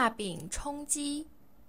大饼充饥。